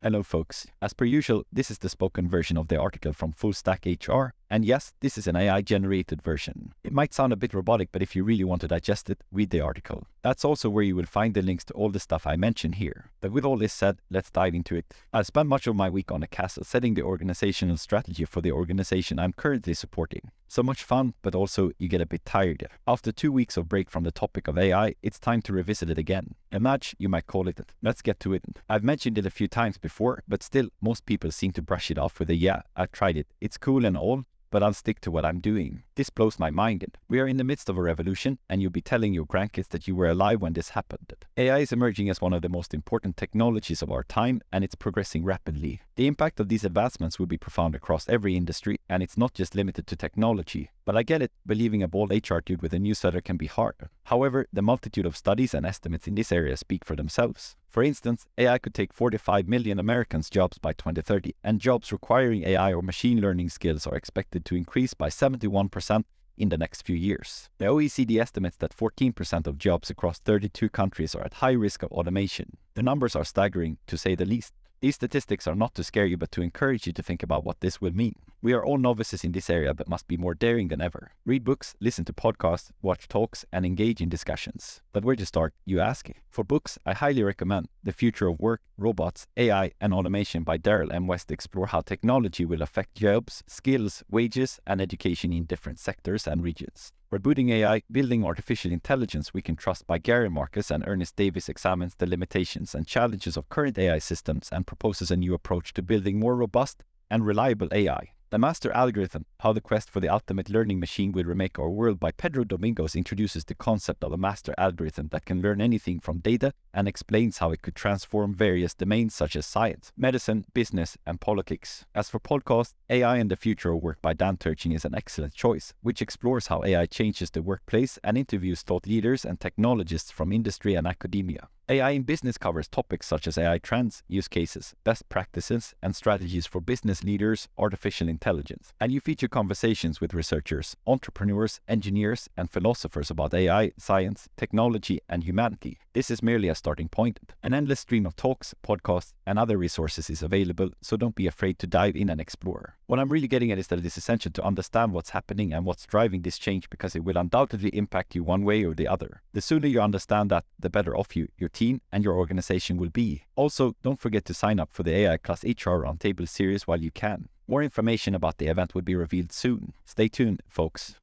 Hello, folks. As per usual, this is the spoken version of the article from Full Stack HR. And yes, this is an AI generated version. It might sound a bit robotic, but if you really want to digest it, read the article. That's also where you will find the links to all the stuff I mentioned here. But with all this said, let's dive into it. I spent much of my week on a castle setting the organizational strategy for the organization I'm currently supporting. So much fun, but also you get a bit tired. After two weeks of break from the topic of AI, it's time to revisit it again. A match, you might call it. Let's get to it. I've mentioned it a few times before, but still, most people seem to brush it off with a yeah, I've tried it. It's cool and all, but I'll stick to what I'm doing. This blows my mind. We are in the midst of a revolution, and you'll be telling your grandkids that you were alive when this happened. AI is emerging as one of the most important technologies of our time, and it's progressing rapidly. The impact of these advancements will be profound across every industry, and it's not just limited to technology. But I get it, believing a bald HR dude with a newsletter can be hard. However, the multitude of studies and estimates in this area speak for themselves. For instance, AI could take 45 million Americans' jobs by 2030, and jobs requiring AI or machine learning skills are expected to increase by 71% in the next few years. The OECD estimates that 14% of jobs across 32 countries are at high risk of automation. The numbers are staggering, to say the least. These statistics are not to scare you, but to encourage you to think about what this will mean. We are all novices in this area, but must be more daring than ever. Read books, listen to podcasts, watch talks, and engage in discussions. But where to start, you ask? For books, I highly recommend The Future of Work, Robots, AI, and Automation by Darrell M. West explore how technology will affect jobs, skills, wages, and education in different sectors and regions. Rebooting AI, Building Artificial Intelligence We Can Trust by Gary Marcus and Ernest Davis examines the limitations and challenges of current AI systems and proposes a new approach to building more robust and reliable AI. The Master Algorithm, How the Quest for the Ultimate Learning Machine Will Remake Our World by Pedro Domingos introduces the concept of a master algorithm that can learn anything from data and explains how it could transform various domains such as science, medicine, business, and politics. As for podcast, AI and the Future of Work by Dan Turchin is an excellent choice, which explores how AI changes the workplace and interviews thought leaders and technologists from industry and academia. AI in business covers topics such as AI trends, use cases, best practices, and strategies for business leaders, artificial intelligence. And you feature conversations with researchers, entrepreneurs, engineers, and philosophers about AI, science, technology, and humanity. This is merely a starting point. An endless stream of talks, podcasts, and other resources is available, so don't be afraid to dive in and explore. What I'm really getting at is that it is essential to understand what's happening and what's driving this change because it will undoubtedly impact you one way or the other. The sooner you understand that, the better off you, your team, and your organization will be. Also, don't forget to sign up for the AI Class HR Roundtable series while you can. More information about the event will be revealed soon. Stay tuned, folks.